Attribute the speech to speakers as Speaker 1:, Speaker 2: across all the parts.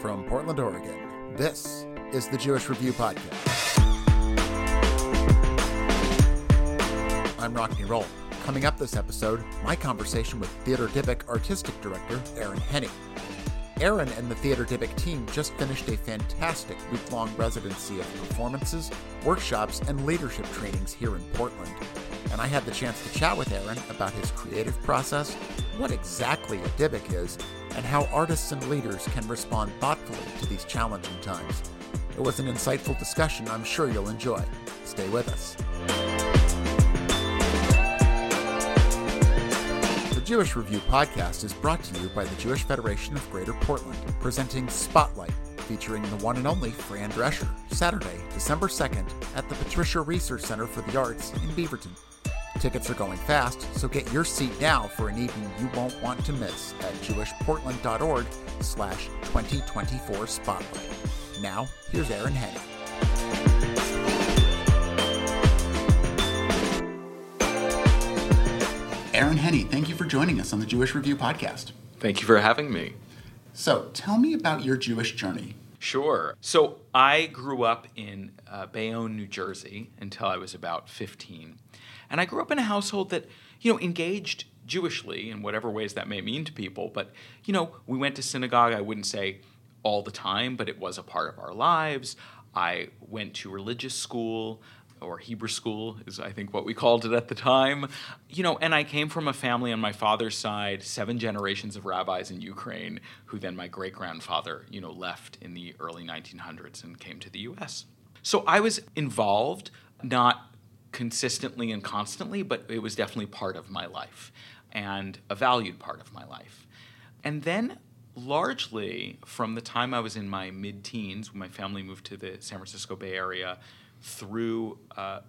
Speaker 1: From Portland, Oregon, this is the Jewish Review Podcast. I'm Rockne Roll. Coming up this episode, my conversation with Theatre Dybbuk artistic director Aaron Henne. Aaron and the Theatre Dybbuk team just finished a fantastic week long residency of performances, workshops, and leadership trainings here in Portland. And I had the chance to chat with Aaron about his creative process, what exactly a Dybbuk is, and how artists and leaders can respond thoughtfully to these challenging times. It was an insightful discussion I'm sure you'll enjoy. Stay with us. The Jewish Review podcast is brought to you by the Jewish Federation of Greater Portland, presenting Spotlight, featuring the one and only Fran Drescher, Saturday, December 2nd, at the Patricia Reser Center for the Arts in Beaverton. Tickets are going fast, so get your seat now for an evening you won't want to miss at jewishportland.org slash 2024 Spotlight. Now, here's Aaron Henne. Aaron Henne, thank you for joining us on the Jewish Review podcast.
Speaker 2: Thank you for having me.
Speaker 1: So, tell me about your Jewish journey.
Speaker 2: Sure. So I grew up in uh, Bayonne, New Jersey until I was about 15. And I grew up in a household that, you know, engaged Jewishly in whatever ways that may mean to people. But, you know, we went to synagogue, I wouldn't say all the time, but it was a part of our lives. I went to religious school or Hebrew school is I think what we called it at the time. You know, and I came from a family on my father's side, seven generations of rabbis in Ukraine, who then my great grandfather, you know, left in the early 1900s and came to the US. So I was involved, not consistently and constantly, but it was definitely part of my life and a valued part of my life. And then largely from the time I was in my mid teens, when my family moved to the San Francisco Bay Area, through uh,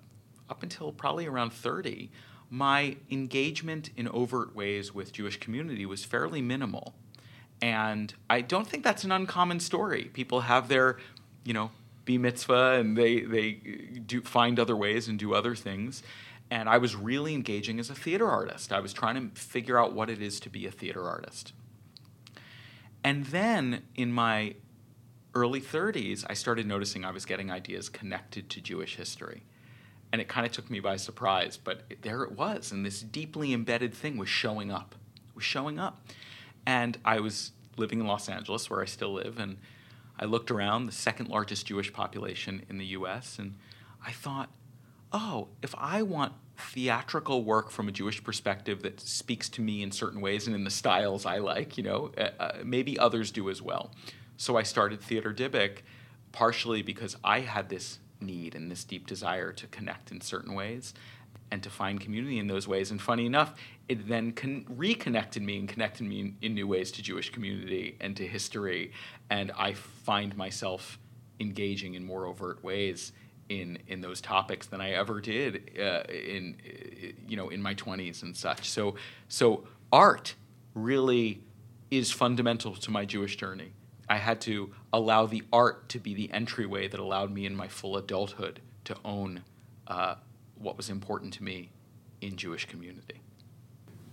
Speaker 2: up until probably around 30, my engagement in overt ways with Jewish community was fairly minimal. And I don't think that's an uncommon story. People have their, you know, b mitzvah and they, they do find other ways and do other things. And I was really engaging as a theater artist. I was trying to figure out what it is to be a theater artist. And then in my early 30s, I started noticing I was getting ideas connected to Jewish history. And it kind of took me by surprise, but there it was, and this deeply embedded thing was showing up. Was showing up. And I was living in Los Angeles, where I still live, and I looked around, the second largest Jewish population in the US, and I thought, oh, if I want theatrical work from a Jewish perspective that speaks to me in certain ways and in the styles I like, you know, uh, uh maybe others do as well. So I started Theatre Dybbuk partially because I had this need and this deep desire to connect in certain ways and to find community in those ways. And funny enough, it then con- reconnected me and connected me in, in, new ways to Jewish community and to history. And I find myself engaging in more overt ways in in those topics than I ever did uh, in you know in my 20s and such. So so art really is fundamental to my Jewish journey. I had to allow the art to be the entryway that allowed me in my full adulthood to own uh, what was important to me in Jewish community.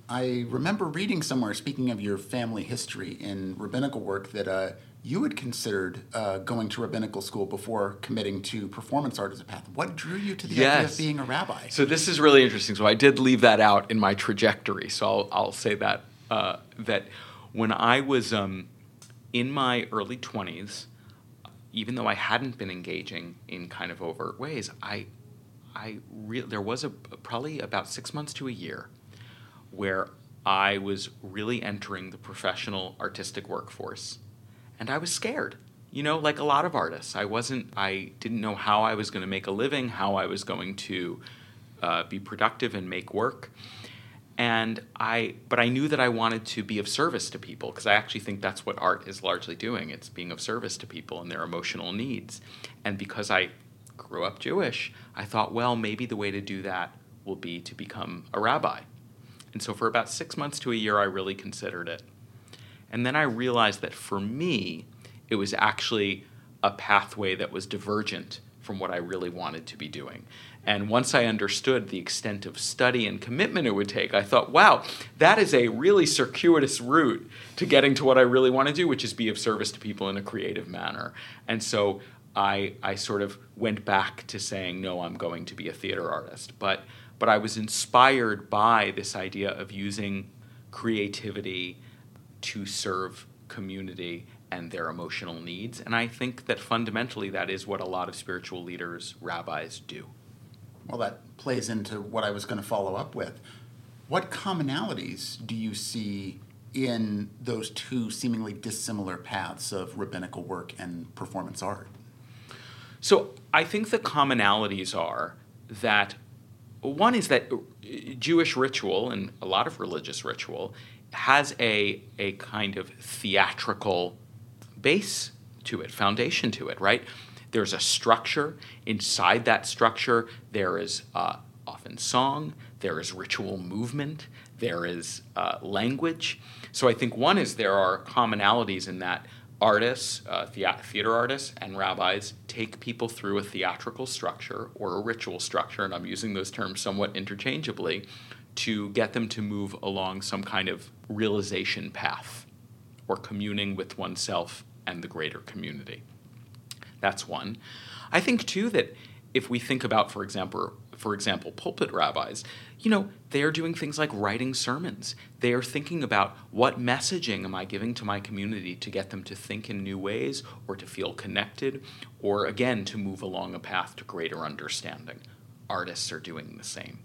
Speaker 1: I remember reading somewhere, speaking of your family history in rabbinical work, that uh, you had considered uh, going to rabbinical school before committing to performance art as a path. What drew you to the yes. idea of being a rabbi?
Speaker 2: So this is really interesting. So I did leave that out in my trajectory. So I'll, I'll say that uh, that when I was um, in my early twenties, even though I hadn't been engaging in kind of overt ways, I I re- there was a probably about six months to a year where I was really entering the professional artistic workforce, and I was scared. You know, like a lot of artists, I wasn't. I didn't know how I was going to make a living, how I was going to uh, be productive and make work. And I, but I knew that I wanted to be of service to people because I actually think that's what art is largely doing. It's being of service to people and their emotional needs. And because I grew up Jewish, I thought, well, maybe the way to do that will be to become a rabbi. And so for about six months to a year, I really considered it. And then I realized that for me, it was actually a pathway that was divergent from what I really wanted to be doing. And once I understood the extent of study and commitment it would take, I thought, wow, that is a really circuitous route to getting to what I really want to do, which is be of service to people in a creative manner. And so I, I sort of went back to saying, no, I'm going to be a theater artist. But, but I was inspired by this idea of using creativity to serve community and their emotional needs. And I think that fundamentally that is what a lot of spiritual leaders, rabbis do.
Speaker 1: Well, that plays into what I was going to follow up with. What commonalities do you see in those two seemingly dissimilar paths of rabbinical work and performance art?
Speaker 2: So I think the commonalities are that one is that Jewish ritual and a lot of religious ritual has a, a kind of theatrical base to it, foundation to it, right? There's a structure. Inside that structure, there is uh, often song, there is ritual movement, there is uh, language. So I think one is there are commonalities in that artists, uh, theater artists, and rabbis take people through a theatrical structure or a ritual structure, and I'm using those terms somewhat interchangeably, to get them to move along some kind of realization path or communing with oneself and the greater community. That's one. I think too that if we think about, for example, for example, pulpit rabbis, you know, they are doing things like writing sermons. They are thinking about what messaging am I giving to my community to get them to think in new ways or to feel connected or again to move along a path to greater understanding. Artists are doing the same.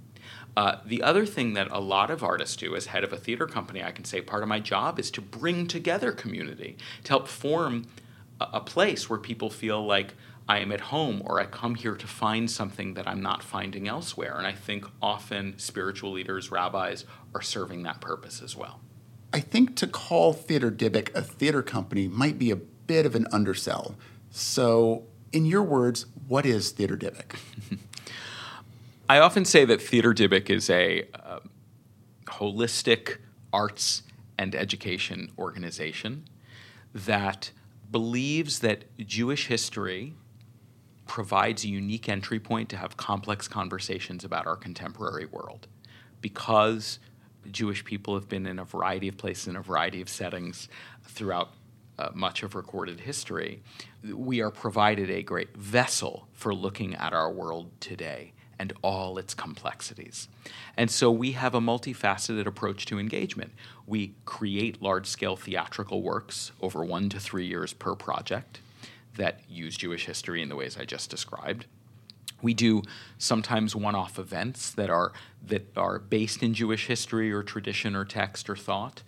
Speaker 2: Uh, the other thing that a lot of artists do as head of a theater company, I can say part of my job is to bring together community, to help form a, a place where people feel like I am at home or I come here to find something that I'm not finding elsewhere. And I think often spiritual leaders, rabbis, are serving that purpose as well.
Speaker 1: I think to call Theatre Dybbuk a theater company might be a bit of an undersell. So, in your words, what is Theatre Dybbuk?
Speaker 2: I often say that Theatre Dybbuk is a uh, holistic arts and education organization that believes that Jewish history provides a unique entry point to have complex conversations about our contemporary world. Because Jewish people have been in a variety of places, in a variety of settings throughout uh, much of recorded history, we are provided a great vessel for looking at our world today and all its complexities. And so we have a multifaceted approach to engagement. We create large scale theatrical works over one to three years per project that use Jewish history in the ways I just described. We do sometimes one-off events that are that are based in Jewish history or tradition or text or thought,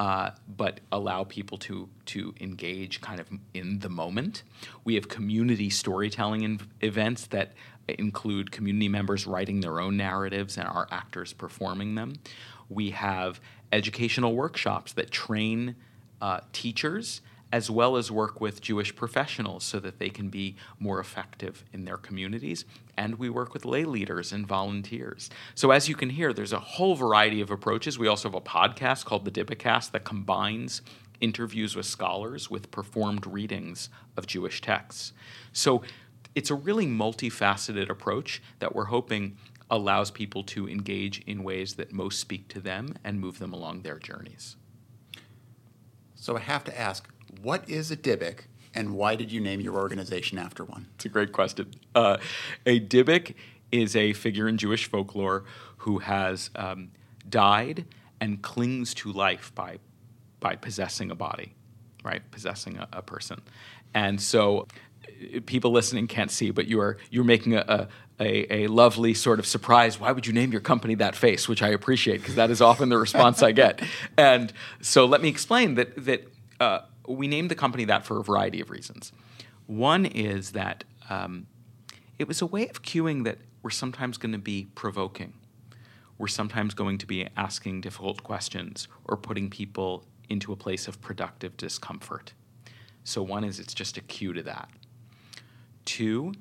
Speaker 2: uh, but allow people to to engage kind of in the moment. We have community storytelling in, events that include community members writing their own narratives and our actors performing them. We have educational workshops that train uh, teachers as well as work with Jewish professionals so that they can be more effective in their communities. And we work with lay leaders and volunteers. So, as you can hear, there's a whole variety of approaches. We also have a podcast called the Dybbukcast that combines interviews with scholars with performed readings of Jewish texts. So, it's a really multifaceted approach that we're hoping allows people to engage in ways that most speak to them and move them along their journeys.
Speaker 1: So I have to ask, what is a Dybbuk and why did you name your organization after one?
Speaker 2: It's a great question. Uh, a Dybbuk is a figure in Jewish folklore who has um, died and clings to life by, by possessing a body, right? Possessing a, a person. And so people listening can't see, but you are you're making a, a, a, lovely sort of surprise. Why would you name your company that face? Which I appreciate because that is often the response I get. And so let me explain that that uh, we named the company that for a variety of reasons. One is that um, it was a way of cueing that we're sometimes going to be provoking. We're sometimes going to be asking difficult questions or putting people into a place of productive discomfort. So, one is it's just a cue to that. Two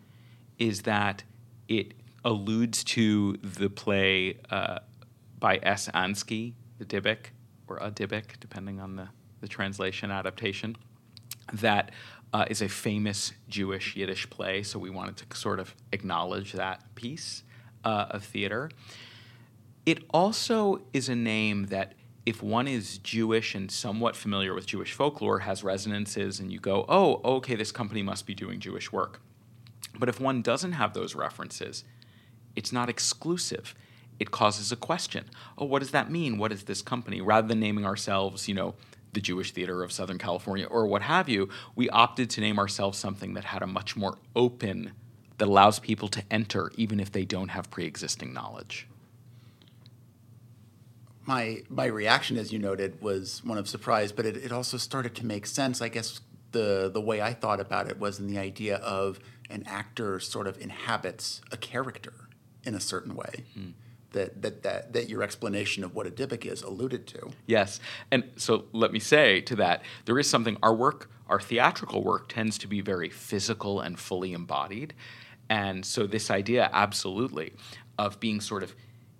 Speaker 2: is that it alludes to the play uh, by S. Ansky, the Dybbuk, or a Dybbuk, depending on the, the translation adaptation. that uh, is a famous Jewish Yiddish play, so we wanted to sort of acknowledge that piece uh, of theater. It also is a name that, if one is Jewish and somewhat familiar with Jewish folklore, has resonances, and you go, oh, okay, this company must be doing Jewish work. But if one doesn't have those references, it's not exclusive. It causes a question. Oh, what does that mean? What is this company? Rather than naming ourselves, you know, the Jewish Theater of Southern California or what have you, we opted to name ourselves something that had a much more open, that allows people to enter even if they don't have pre existing knowledge.
Speaker 1: My, my reaction, as you noted, was one of surprise, but it, it also started to make sense. I guess the, the way I thought about it was in the idea of an actor sort of inhabits a character in a certain way. Mm that, that, that, that your explanation of what a Dybbuk is alluded to.
Speaker 2: Yes. And so let me say to that, there is something, our work, our theatrical work tends to be very physical and fully embodied. And so this idea, absolutely, of being sort of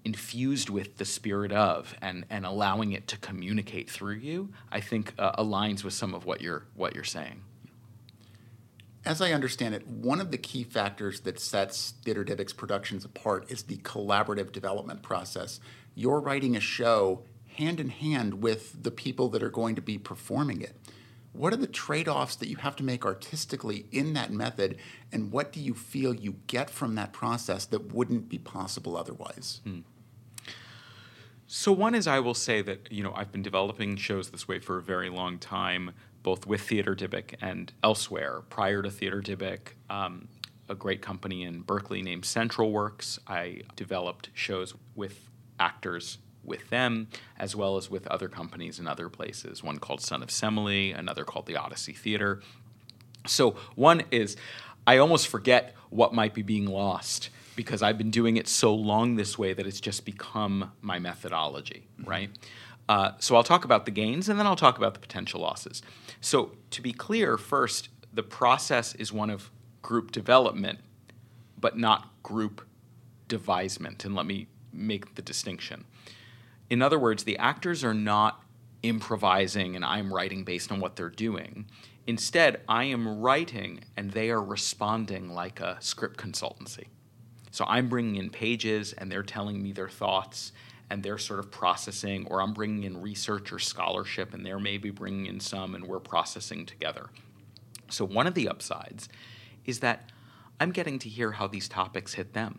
Speaker 2: infused with the spirit of and, and allowing it to communicate through you, I think uh, aligns with some of what you're, what you're saying
Speaker 1: as I understand it, one of the key factors that sets Theatre Dybbuk's productions apart is the collaborative development process. You're writing a show hand in hand with the people that are going to be performing it. What are the trade offs that you have to make artistically in that method, and what do you feel you get from that process that wouldn't be possible otherwise? Hmm.
Speaker 2: So, one is I will say that, you know, I've been developing shows this way for a very long time both with Theatre Dybbuk and elsewhere. Prior to Theatre Dybbuk, um, a great company in Berkeley named Central Works, I developed shows with actors with them, as well as with other companies in other places. One called Son of Semele, another called the Odyssey Theater. So, one is I almost forget what might be being lost because I've been doing it so long this way that it's just become my methodology, right? Uh, so I'll talk about the gains and then I'll talk about the potential losses. So to be clear, first, the process is one of group development, but not group devisement. And let me make the distinction. In other words, the actors are not improvising and I'm writing based on what they're doing. Instead, I am writing and they are responding like a script consultancy. So I'm bringing in pages and they're telling me their thoughts and they're sort of processing, or I'm bringing in research or scholarship and they're maybe bringing in some and we're processing together. So, one of the upsides is that I'm getting to hear how these topics hit them.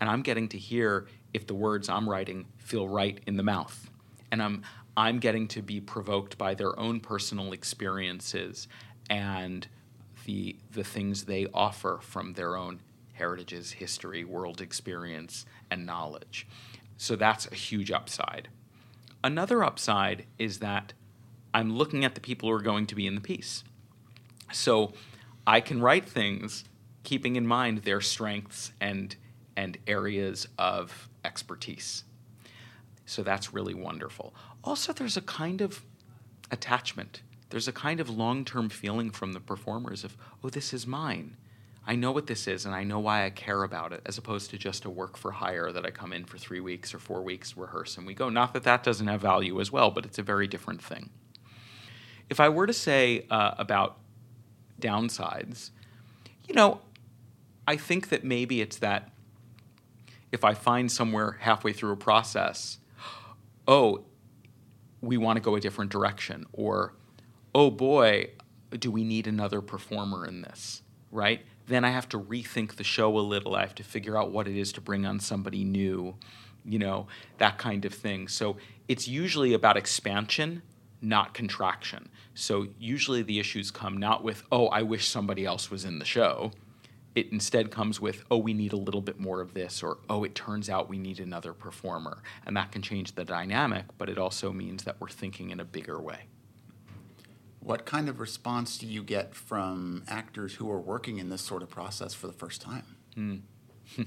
Speaker 2: And I'm getting to hear if the words I'm writing feel right in the mouth. And I'm, I'm getting to be provoked by their own personal experiences and the, the things they offer from their own heritages, history, world experience, and knowledge. So that's a huge upside. Another upside is that I'm looking at the people who are going to be in the piece. So I can write things keeping in mind their strengths and and areas of expertise. So that's really wonderful. Also there's a kind of attachment. There's a kind of long-term feeling from the performers of, "Oh, this is mine." I know what this is and I know why I care about it, as opposed to just a work for hire that I come in for three weeks or four weeks, rehearse, and we go. Not that that doesn't have value as well, but it's a very different thing. If I were to say uh, about downsides, you know, I think that maybe it's that if I find somewhere halfway through a process, oh, we want to go a different direction, or oh boy, do we need another performer in this, right? Then I have to rethink the show a little. I have to figure out what it is to bring on somebody new, you know, that kind of thing. So it's usually about expansion, not contraction. So usually the issues come not with, oh, I wish somebody else was in the show. It instead comes with, oh, we need a little bit more of this, or oh, it turns out we need another performer. And that can change the dynamic, but it also means that we're thinking in a bigger way.
Speaker 1: What kind of response do you get from actors who are working in this sort of process for the first time? Hmm.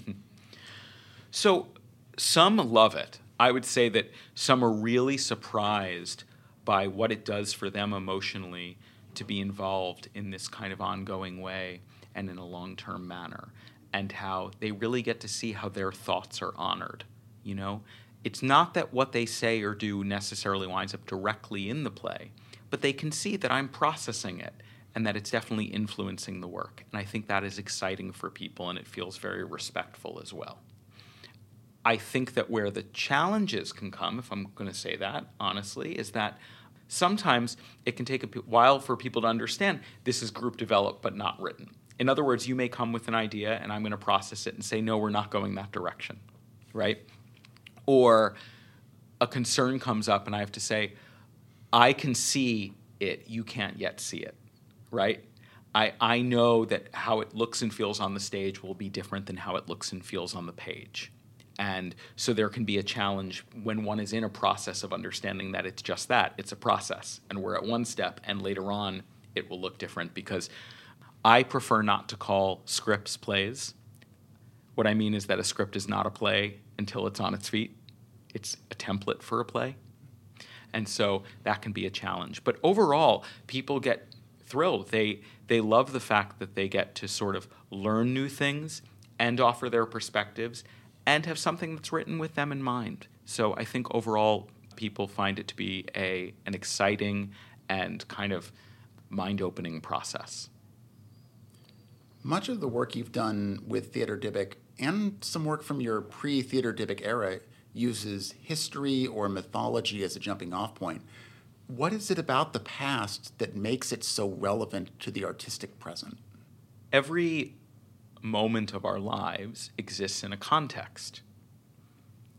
Speaker 2: so, some love it. I would say that some are really surprised by what it does for them emotionally to be involved in this kind of ongoing way and in a long term manner, and how they really get to see how their thoughts are honored. You know, it's not that what they say or do necessarily winds up directly in the play but they can see that I'm processing it and that it's definitely influencing the work. And I think that is exciting for people and it feels very respectful as well. I think that where the challenges can come, if I'm going to say that honestly, is that sometimes it can take a while for people to understand this is group developed but not written. In other words, you may come with an idea and I'm going to process it and say, no, we're not going that direction, right? Or a concern comes up and I have to say, I can see it, you can't yet see it, right? I, I know that how it looks and feels on the stage will be different than how it looks and feels on the page. And so there can be a challenge when one is in a process of understanding that it's just that it's a process. And we're at one step, and later on, it will look different because I prefer not to call scripts plays. What I mean is that a script is not a play until it's on its feet, it's a template for a play. And so that can be a challenge. But overall, people get thrilled. They, they love the fact that they get to sort of learn new things and offer their perspectives and have something that's written with them in mind. So I think overall, people find it to be a, an exciting and kind of mind opening process.
Speaker 1: Much of the work you've done with Theatre Dybbuk and some work from your pre Theatre Dybbuk era uses history or mythology as a jumping off point. What is it about the past that makes it so relevant to the artistic present?
Speaker 2: Every moment of our lives exists in a context.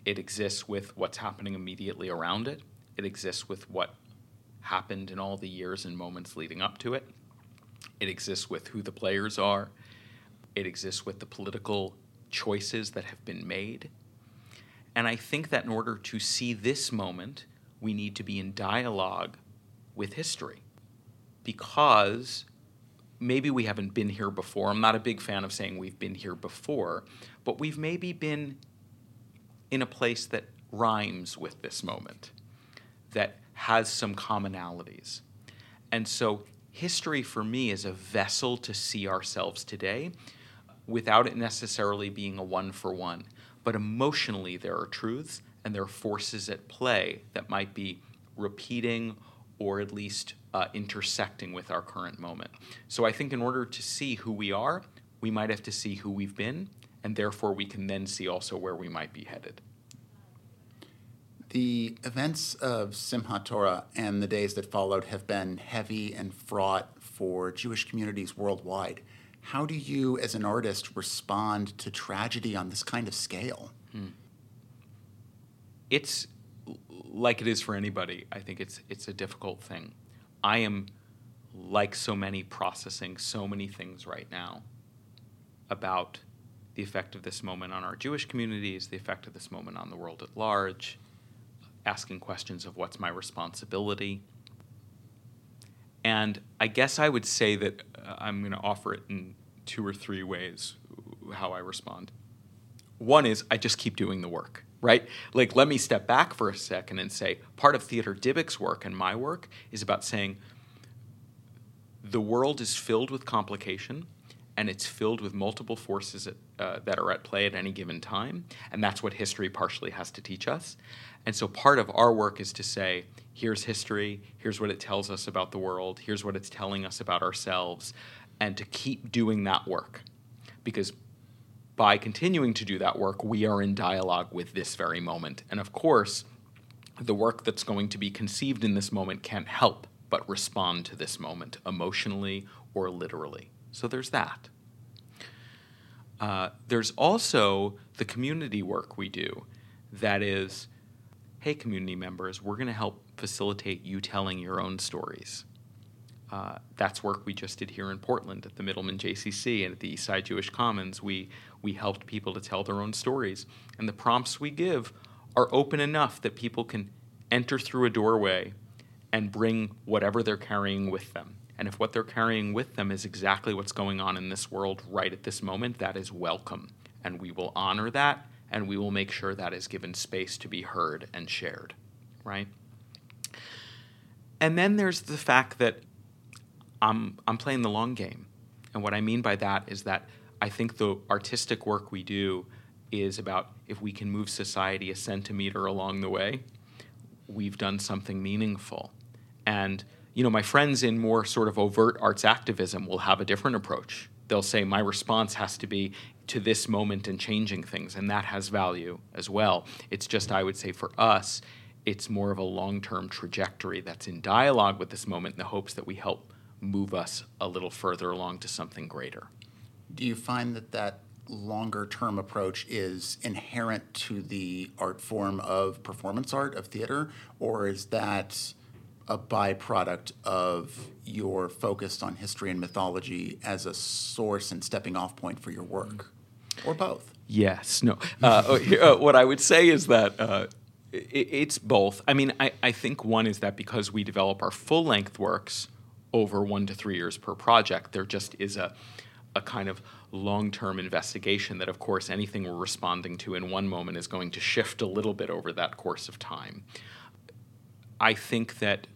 Speaker 2: It exists with what's happening immediately around it, it exists with what happened in all the years and moments leading up to it, it exists with who the players are, it exists with the political choices that have been made. And I think that in order to see this moment, we need to be in dialogue with history because maybe we haven't been here before. I'm not a big fan of saying we've been here before, but we've maybe been in a place that rhymes with this moment, that has some commonalities. And so, history for me is a vessel to see ourselves today without it necessarily being a one for one. But emotionally, there are truths and there are forces at play that might be repeating or at least uh, intersecting with our current moment. So I think in order to see who we are, we might have to see who we've been, and therefore we can then see also where we might be headed.
Speaker 1: The events of Simchat Torah and the days that followed have been heavy and fraught for Jewish communities worldwide. How do you, as an artist, respond to tragedy on this kind of scale? Hmm.
Speaker 2: It's like it is for anybody. I think it's it's a difficult thing. I am, like so many, processing so many things right now about the effect of this moment on our Jewish communities, the effect of this moment on the world at large, asking questions of what's my responsibility. And I guess I would say that I'm going to offer it in two or three ways how I respond. One is I just keep doing the work right? Like, let me step back for a second and say part of Theatre Dybbuk's work and my work is about saying the world is filled with complication and it's filled with multiple forces at, uh, that are at play at any given time. And that's what history partially has to teach us. And so part of our work is to say, here's history, here's what it tells us about the world, here's what it's telling us about ourselves, and to keep doing that work. Because by continuing to do that work, we are in dialogue with this very moment. And of course, the work that's going to be conceived in this moment can't help but respond to this moment emotionally or literally. So there's that. Uh, there's also the community work we do that is hey, community members, we're going to help facilitate you telling your own stories. Uh, that's work we just did here in Portland at the Mittleman JCC and at the Eastside Jewish Commons. We we helped people to tell their own stories, and the prompts we give are open enough that people can enter through a doorway and bring whatever they're carrying with them. And if what they're carrying with them is exactly what's going on in this world right at this moment, that is welcome, and we will honor that, and we will make sure that is given space to be heard and shared, right? And then there's the fact that I'm, I'm playing the long game. And what I mean by that is that I think the artistic work we do is about if we can move society a centimeter along the way, we've done something meaningful. And you know, my friends in more sort of overt arts activism will have a different approach. They'll say, my response has to be to this moment and changing things, and that has value as well. It's just, I would say, for us, it's more of a long term trajectory that's in dialogue with this moment in the hopes that we help move us a little further along to something greater.
Speaker 1: Do you find that that longer term approach is inherent to the art form of performance art, of theater, or is that a byproduct of your focus on history and mythology as a source and stepping off point for your work, or both?
Speaker 2: Yes, no. Uh, uh, what I would say is that uh, it, it's both. I mean, I, I think one is that because we develop our full length works over one to three years per project, there just is a, a kind of long term investigation that, of course, anything we're responding to in one moment is going to shift a little bit over that course of time. I think that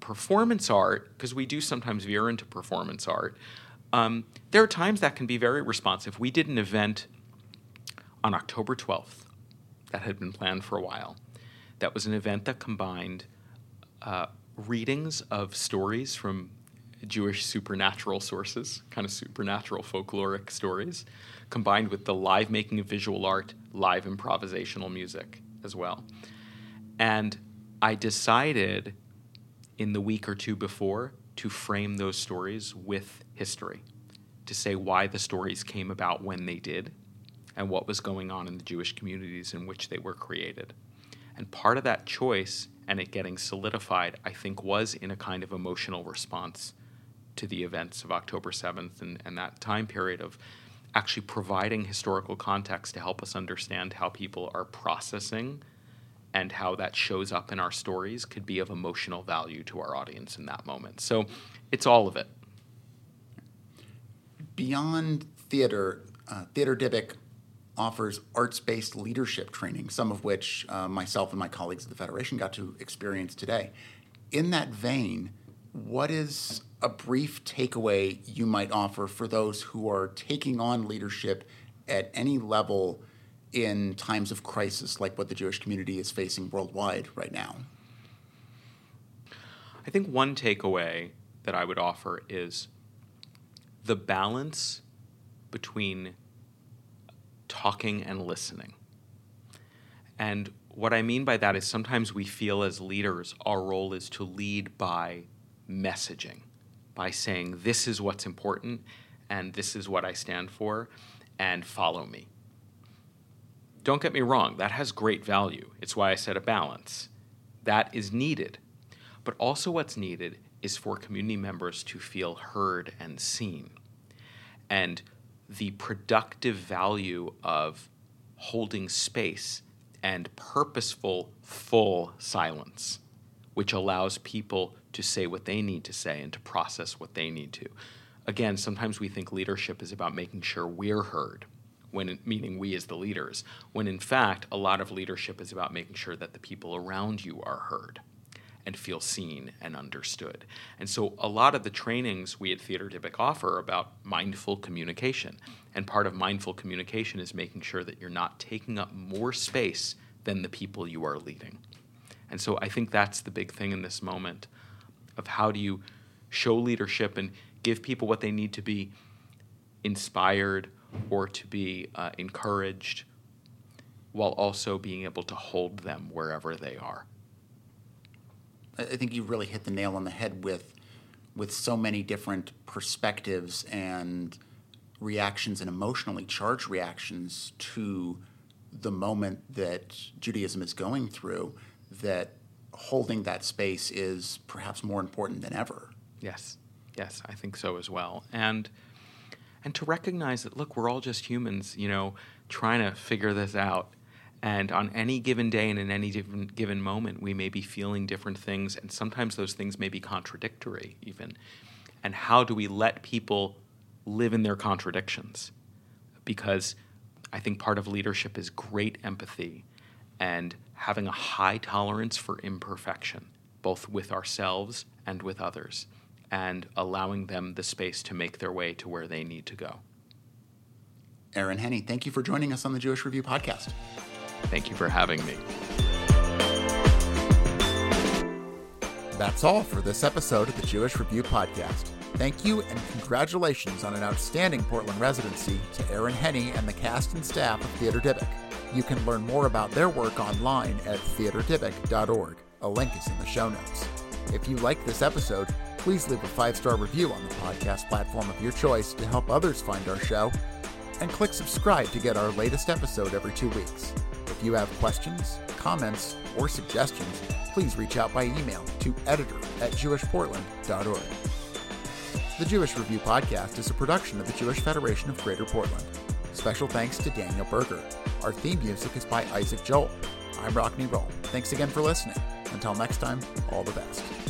Speaker 2: performance art, because we do sometimes veer into performance art, um, there are times that can be very responsive. We did an event on October 12th that had been planned for a while. That was an event that combined uh, readings of stories from Jewish supernatural sources, kind of supernatural folkloric stories, combined with the live making of visual art, live improvisational music as well. And I decided in the week or two before to frame those stories with history, to say why the stories came about when they did, and what was going on in the Jewish communities in which they were created. And part of that choice and it getting solidified, I think, was in a kind of emotional response to the events of October 7th and, and that time period of actually providing historical context to help us understand how people are processing and how that shows up in our stories could be of emotional value to our audience in that moment. So it's all of it.
Speaker 1: Beyond theater, uh, Theatre Dybbuk offers arts based leadership training, some of which uh, myself and my colleagues at the Federation got to experience today. In that vein, what is a brief takeaway you might offer for those who are taking on leadership at any level in times of crisis like what the Jewish community is facing worldwide right now?
Speaker 2: I think one takeaway that I would offer is the balance between talking and listening. And what I mean by that is sometimes we feel as leaders our role is to lead by messaging, by saying, this is what's important and this is what I stand for, and follow me. Don't get me wrong, that has great value. It's why I said a balance. That is needed. But also, what's needed is for community members to feel heard and seen. And the productive value of holding space and purposeful, full silence, which allows people to say what they need to say and to process what they need to. Again, sometimes we think leadership is about making sure we're heard, when meaning we as the leaders, when in fact, a lot of leadership is about making sure that the people around you are heard and feel seen and understood. And so a lot of the trainings we at Theatre Dybbuk offer about mindful communication. And part of mindful communication is making sure that you're not taking up more space than the people you are leading. And so I think that's the big thing in this moment of how do you show leadership and give people what they need to be inspired or to be uh, encouraged while also being able to hold them wherever they are.
Speaker 1: I think you really hit the nail on the head with with so many different perspectives and reactions and emotionally charged reactions to the moment that Judaism is going through that holding that space is perhaps more important than ever.
Speaker 2: Yes. Yes, I think so as well. And and to recognize that look, we're all just humans, you know, trying to figure this out and on any given day and in any given moment, we may be feeling different things, and sometimes those things may be contradictory, even. And how do we let people live in their contradictions? Because I think part of leadership is great empathy and having a high tolerance for imperfection, both with ourselves and with others, and allowing them the space to make their way to where they need to go.
Speaker 1: Aaron Henne, thank you for joining us on the Jewish Review podcast.
Speaker 2: Thank you for having me.
Speaker 1: That's all for this episode of the Jewish Review Podcast. Thank you and congratulations on an outstanding Portland residency to Aaron Henne and the cast and staff of Theatre Dybbuk. You can learn more about their work online at theatredybbuk.org. A link is in the show notes. If you like this episode, please leave a five star review on the podcast platform of your choice to help others find our show, and click subscribe to get our latest episode every two weeks. If you have questions, comments, or suggestions, please reach out by email to editor at jewishportland.org. The Jewish Review Podcast is a production of the Jewish Federation of Greater Portland. Special thanks to Daniel Berger. Our theme music is by Isaac Joel. I'm Rockne Roll. Thanks again for listening. Until next time, all the best.